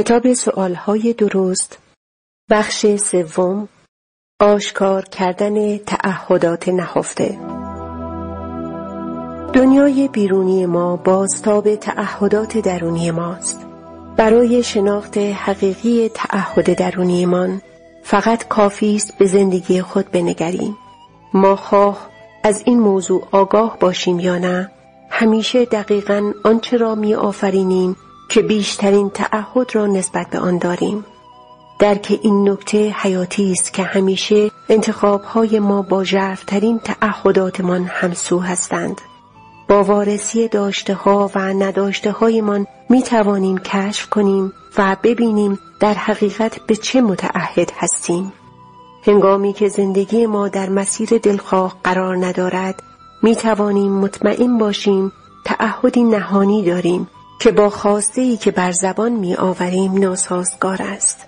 کتاب سوالهای درست بخش سوم آشکار کردن تعهدات نهفته. دنیای بیرونی ما بازتاب تعهدات درونی ماست. برای شناخت حقیقی تعهد درونیمان فقط کافی است به زندگی خود بنگریم. ما خواه از این موضوع آگاه باشیم یا نه همیشه دقیقا آنچه را می آفرینیم که بیشترین تعهد را نسبت به آن داریم. درک این نکته حیاتی است که همیشه انتخابهای ما با ژرفترین تعهداتمان همسو هستند. با وارسی داشته ها و نداشته هایمان می توانیم کشف کنیم و ببینیم در حقیقت به چه متعهد هستیم. هنگامی که زندگی ما در مسیر دلخواه قرار ندارد می توانیم مطمئن باشیم تعهدی نهانی داریم. که با خواسته ای که بر زبان می آوریم ناسازگار است.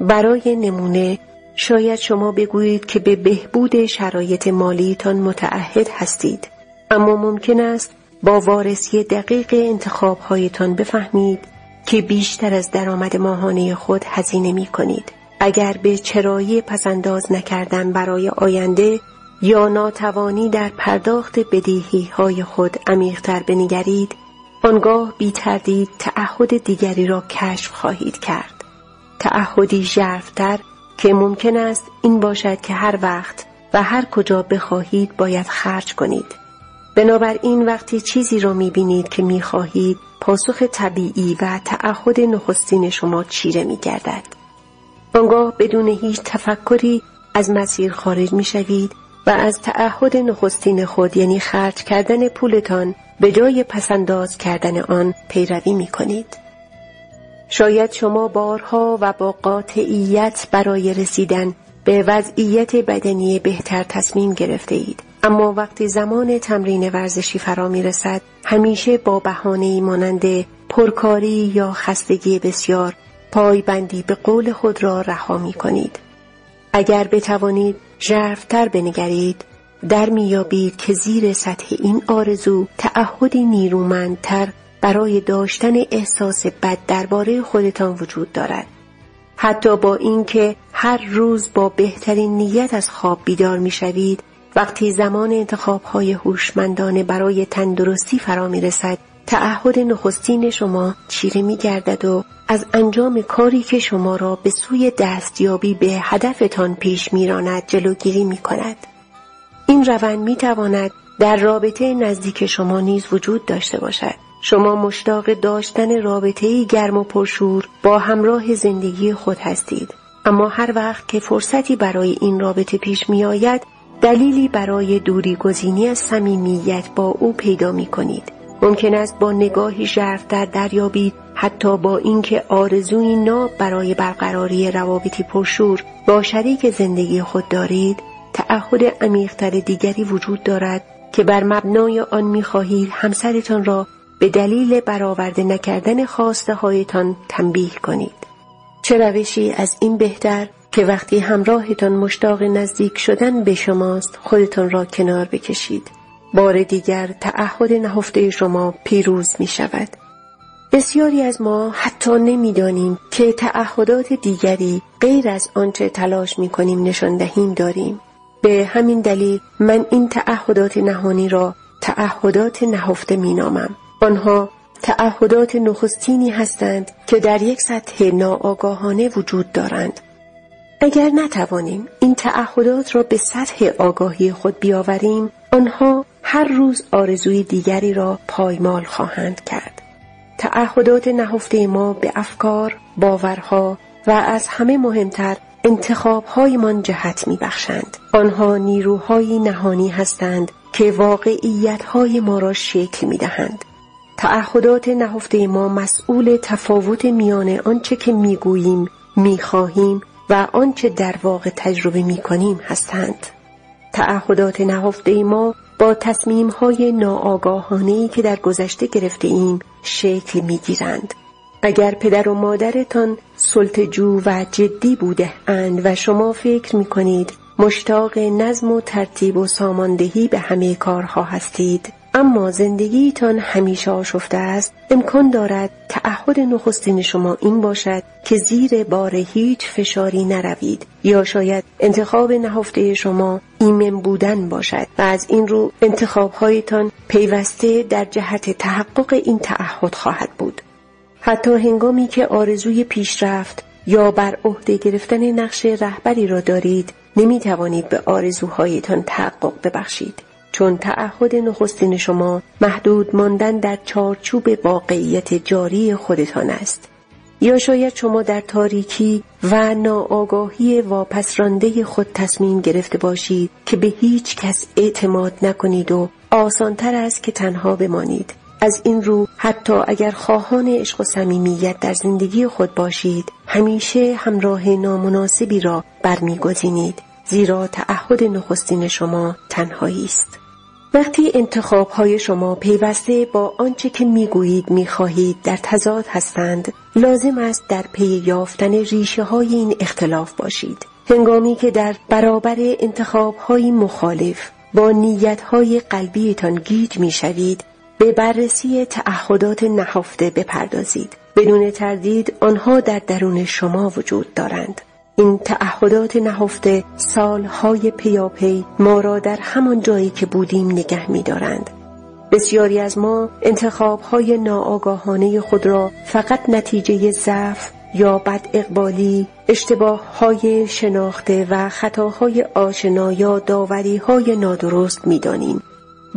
برای نمونه شاید شما بگویید که به بهبود شرایط مالیتان متعهد هستید اما ممکن است با وارسی دقیق انتخابهایتان بفهمید که بیشتر از درآمد ماهانه خود هزینه می کنید. اگر به چرایی پسنداز نکردن برای آینده یا ناتوانی در پرداخت بدیهی های خود عمیقتر بنگرید آنگاه بی تردید تعهد دیگری را کشف خواهید کرد. تعهدی ژرفتر که ممکن است این باشد که هر وقت و هر کجا بخواهید باید خرج کنید. بنابراین وقتی چیزی را می‌بینید که می‌خواهید پاسخ طبیعی و تعهد نخستین شما چیره میگردد. آنگاه بدون هیچ تفکری از مسیر خارج می‌شوید و از تعهد نخستین خود یعنی خرج کردن پولتان به جای پسنداز کردن آن پیروی می کنید. شاید شما بارها و با قاطعیت برای رسیدن به وضعیت بدنی بهتر تصمیم گرفته اید اما وقتی زمان تمرین ورزشی فرا می رسد همیشه با بهانه مانند پرکاری یا خستگی بسیار پایبندی به قول خود را رها می کنید. اگر بتوانید ژرفتر بنگرید در میابید که زیر سطح این آرزو تعهدی نیرومندتر برای داشتن احساس بد درباره خودتان وجود دارد حتی با اینکه هر روز با بهترین نیت از خواب بیدار می‌شوید وقتی زمان انتخاب های هوشمندانه برای تندرستی فرا می رسد تعهد نخستین شما چیره می گردد و از انجام کاری که شما را به سوی دستیابی به هدفتان پیش میراند جلوگیری می کند. این روند می تواند در رابطه نزدیک شما نیز وجود داشته باشد. شما مشتاق داشتن رابطه گرم و پرشور با همراه زندگی خود هستید. اما هر وقت که فرصتی برای این رابطه پیش می آید دلیلی برای دوری گزینی از صمیمیت با او پیدا می کنید. ممکن است با نگاهی ژرف در دریابید حتی با اینکه آرزوی ناب برای برقراری روابطی پرشور با شریک زندگی خود دارید تعهد عمیقتر دیگری وجود دارد که بر مبنای آن می‌خواهید همسرتان را به دلیل برآورده نکردن خواسته هایتان تنبیه کنید. چه روشی از این بهتر که وقتی همراهتان مشتاق نزدیک شدن به شماست خودتان را کنار بکشید. بار دیگر تعهد نهفته شما پیروز می شود بسیاری از ما حتی نمی‌دانیم که تعهدات دیگری غیر از آنچه تلاش می کنیم نشان دهیم داریم. به همین دلیل من این تعهدات نهانی را تعهدات نهفته می نامم. آنها تعهدات نخستینی هستند که در یک سطح ناآگاهانه وجود دارند اگر نتوانیم این تعهدات را به سطح آگاهی خود بیاوریم آنها هر روز آرزوی دیگری را پایمال خواهند کرد تعهدات نهفته ما به افکار باورها و از همه مهمتر انتخابهایمان جهت میبخشند آنها نیروهایی نهانی هستند که واقعیتهای ما را شکل می‌دهند تعهدات نهفته ما مسئول تفاوت میان آنچه که می‌گوییم می‌خواهیم و آنچه در واقع تجربه می کنیم هستند. تعهدات نهفته ما با تصمیم های ناآگاهانه که در گذشته گرفته ایم شکل می گیرند. اگر پدر و مادرتان سلطجو و جدی بوده اند و شما فکر می کنید مشتاق نظم و ترتیب و ساماندهی به همه کارها هستید اما زندگیتان همیشه آشفته است امکان دارد تعهد نخستین شما این باشد که زیر بار هیچ فشاری نروید یا شاید انتخاب نهفته شما ایمن بودن باشد و از این رو انتخابهایتان پیوسته در جهت تحقق این تعهد خواهد بود. حتی هنگامی که آرزوی پیشرفت یا بر عهده گرفتن نقش رهبری را دارید نمی توانید به آرزوهایتان تحقق ببخشید. چون تعهد نخستین شما محدود ماندن در چارچوب واقعیت جاری خودتان است. یا شاید شما در تاریکی و ناآگاهی واپسرانده خود تصمیم گرفته باشید که به هیچ کس اعتماد نکنید و آسانتر است که تنها بمانید. از این رو حتی اگر خواهان عشق و صمیمیت در زندگی خود باشید همیشه همراه نامناسبی را برمیگزینید. زیرا تعهد نخستین شما تنهایی است. وقتی انتخاب های شما پیوسته با آنچه که می‌گویید می‌خواهید در تضاد هستند لازم است در پی یافتن ریشه های این اختلاف باشید. هنگامی که در برابر انتخاب های مخالف با نیت های قلبیتان گیج می‌شوید به بررسی تعهدات نهفته بپردازید بدون تردید آنها در درون شما وجود دارند این تعهدات نهفته سالهای پیاپی ما را در همان جایی که بودیم نگه می دارند. بسیاری از ما انتخابهای ناآگاهانه خود را فقط نتیجه ضعف یا بد اقبالی، اشتباه های شناخته و خطاهای آشنا یا داوری های نادرست می دانیم.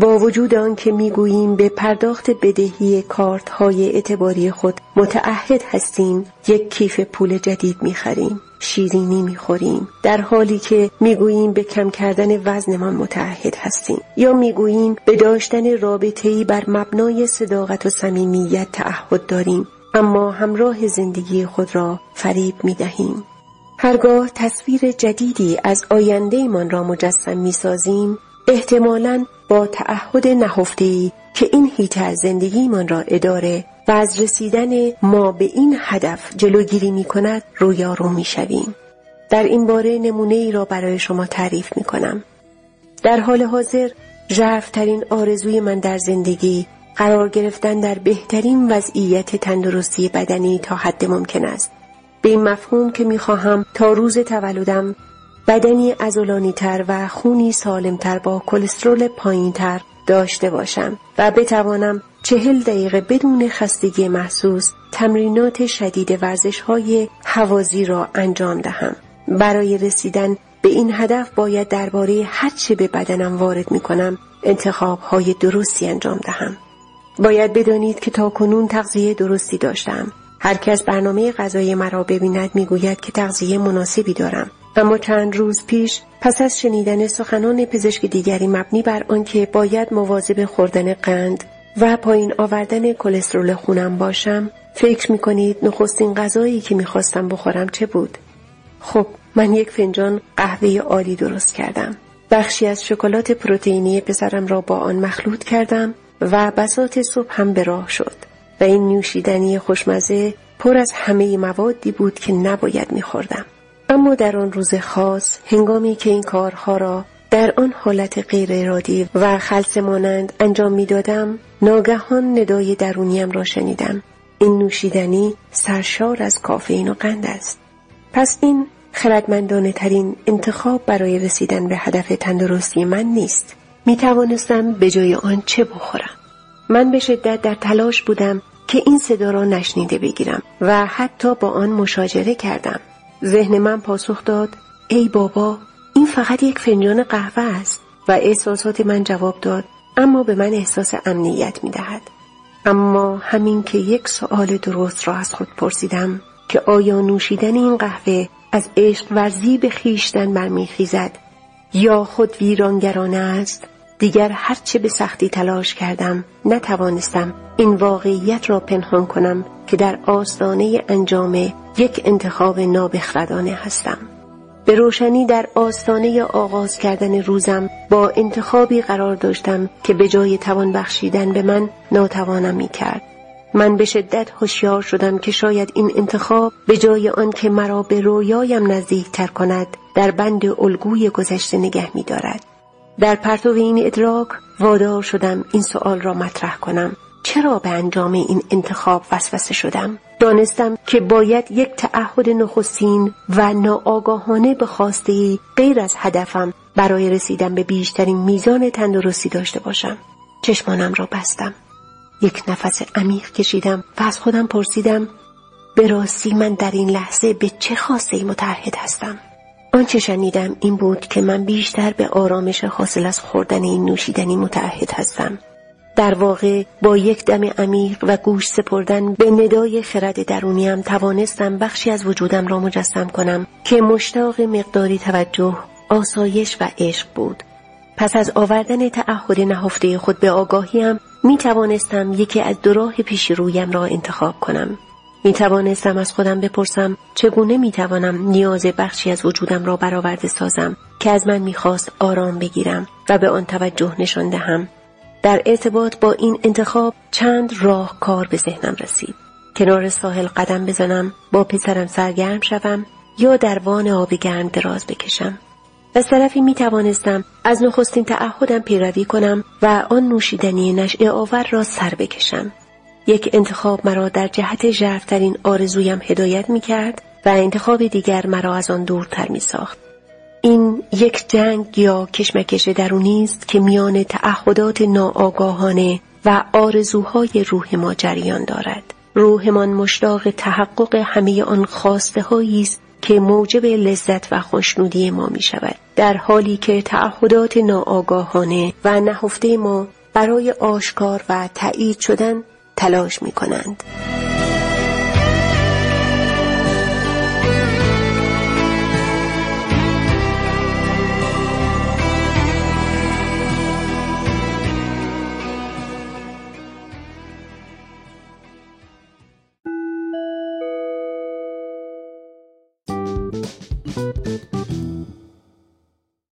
با وجود آنکه می‌گوییم به پرداخت بدهی کارت های اعتباری خود متعهد هستیم یک کیف پول جدید می‌خریم شیرینی می‌خوریم در حالی که می‌گوییم به کم کردن وزنمان متعهد هستیم یا می‌گوییم به داشتن رابطه‌ای بر مبنای صداقت و صمیمیت تعهد داریم اما همراه زندگی خود را فریب می‌دهیم. هرگاه تصویر جدیدی از آیندهمان را مجسم می‌سازیم احتمالا با تعهد نهفته که این هیته از زندگیمان را اداره و از رسیدن ما به این هدف جلوگیری می کند رویارو می شویم. در این باره نمونه ای را برای شما تعریف می کنم. در حال حاضر ژرفترین آرزوی من در زندگی قرار گرفتن در بهترین وضعیت تندرستی بدنی تا حد ممکن است. به این مفهوم که می‌خواهم تا روز تولدم بدنی ازولانی تر و خونی سالمتر با کلسترول پایین تر داشته باشم و بتوانم چهل دقیقه بدون خستگی محسوس تمرینات شدید ورزش های حوازی را انجام دهم. برای رسیدن به این هدف باید درباره هر چه به بدنم وارد می کنم انتخاب های درستی انجام دهم. باید بدانید که تا کنون تغذیه درستی داشتم. هر کس برنامه غذای مرا ببیند می‌گوید که تغذیه مناسبی دارم اما چند روز پیش پس از شنیدن سخنان پزشک دیگری مبنی بر آنکه باید مواظب خوردن قند و پایین آوردن کلسترول خونم باشم فکر می کنید نخستین غذایی که می‌خواستم بخورم چه بود؟ خب من یک فنجان قهوه عالی درست کردم. بخشی از شکلات پروتئینی پسرم را با آن مخلوط کردم و بسات صبح هم به راه شد و این نوشیدنی خوشمزه پر از همه موادی بود که نباید میخوردم. اما در آن روز خاص هنگامی که این کارها را در آن حالت غیر ارادی و خلص مانند انجام می دادم ناگهان ندای درونیم را شنیدم. این نوشیدنی سرشار از کافئین و قند است. پس این خردمندانه ترین انتخاب برای رسیدن به هدف تندرستی من نیست. می توانستم به جای آن چه بخورم؟ من به شدت در تلاش بودم که این صدا را نشنیده بگیرم و حتی با آن مشاجره کردم. ذهن من پاسخ داد ای بابا این فقط یک فنجان قهوه است و احساسات من جواب داد اما به من احساس امنیت می دهد. اما همین که یک سوال درست را از خود پرسیدم که آیا نوشیدن این قهوه از عشق ورزی به خیشتن برمیخیزد یا خود ویرانگرانه است دیگر هرچه به سختی تلاش کردم نتوانستم این واقعیت را پنهان کنم که در آستانه انجام یک انتخاب نابخردانه هستم به روشنی در آستانه آغاز کردن روزم با انتخابی قرار داشتم که به جای توان بخشیدن به من ناتوانم می کرد. من به شدت هوشیار شدم که شاید این انتخاب به جای آن که مرا به رویایم نزدیکتر کند در بند الگوی گذشته نگه می دارد. در پرتو این ادراک وادار شدم این سوال را مطرح کنم چرا به انجام این انتخاب وسوسه شدم دانستم که باید یک تعهد نخستین و ناآگاهانه به خواسته غیر از هدفم برای رسیدن به بیشترین میزان تندرستی داشته باشم. چشمانم را بستم. یک نفس عمیق کشیدم و از خودم پرسیدم به راستی من در این لحظه به چه خواسته ای متحد هستم؟ آنچه شنیدم این بود که من بیشتر به آرامش حاصل از خوردن این نوشیدنی متعهد هستم. در واقع با یک دم عمیق و گوش سپردن به ندای خرد درونیم توانستم بخشی از وجودم را مجسم کنم که مشتاق مقداری توجه آسایش و عشق بود. پس از آوردن تعهد نهفته خود به آگاهیم می توانستم یکی از دو راه پیش رویم را انتخاب کنم. می توانستم از خودم بپرسم چگونه می توانم نیاز بخشی از وجودم را برآورده سازم که از من می‌خواست آرام بگیرم و به آن توجه نشان دهم. در ارتباط با این انتخاب چند راه کار به ذهنم رسید. کنار ساحل قدم بزنم با پسرم سرگرم شوم یا در وان آب گرم دراز بکشم. از طرفی می توانستم از نخستین تعهدم پیروی کنم و آن نوشیدنی نشعه آور را سر بکشم. یک انتخاب مرا در جهت ژرفترین آرزویم هدایت می کرد و انتخاب دیگر مرا از آن دورتر می ساخت. این یک جنگ یا کشمکش درونی است که میان تعهدات ناآگاهانه و آرزوهای روح ما جریان دارد. روحمان مشتاق تحقق همه آن خواسته است که موجب لذت و خوشنودی ما می شود. در حالی که تعهدات ناآگاهانه و نهفته ما برای آشکار و تایید شدن تلاش می کنند.